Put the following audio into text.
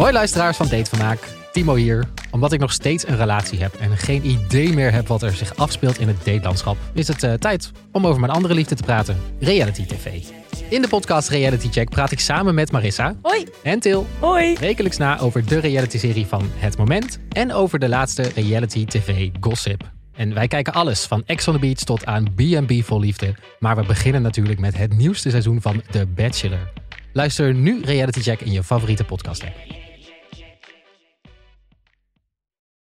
Hoi luisteraars van Datevermaak. Timo hier. Omdat ik nog steeds een relatie heb en geen idee meer heb wat er zich afspeelt in het datelandschap, is het eh, tijd om over mijn andere liefde te praten: reality TV. In de podcast Reality Check praat ik samen met Marissa Hoi. en Til Hoi. wekelijks na over de reality-serie van Het Moment en over de laatste reality TV gossip. En wij kijken alles van Ex on the Beach tot aan B&B vol liefde. Maar we beginnen natuurlijk met het nieuwste seizoen van The Bachelor. Luister nu Reality Check in je favoriete podcast app.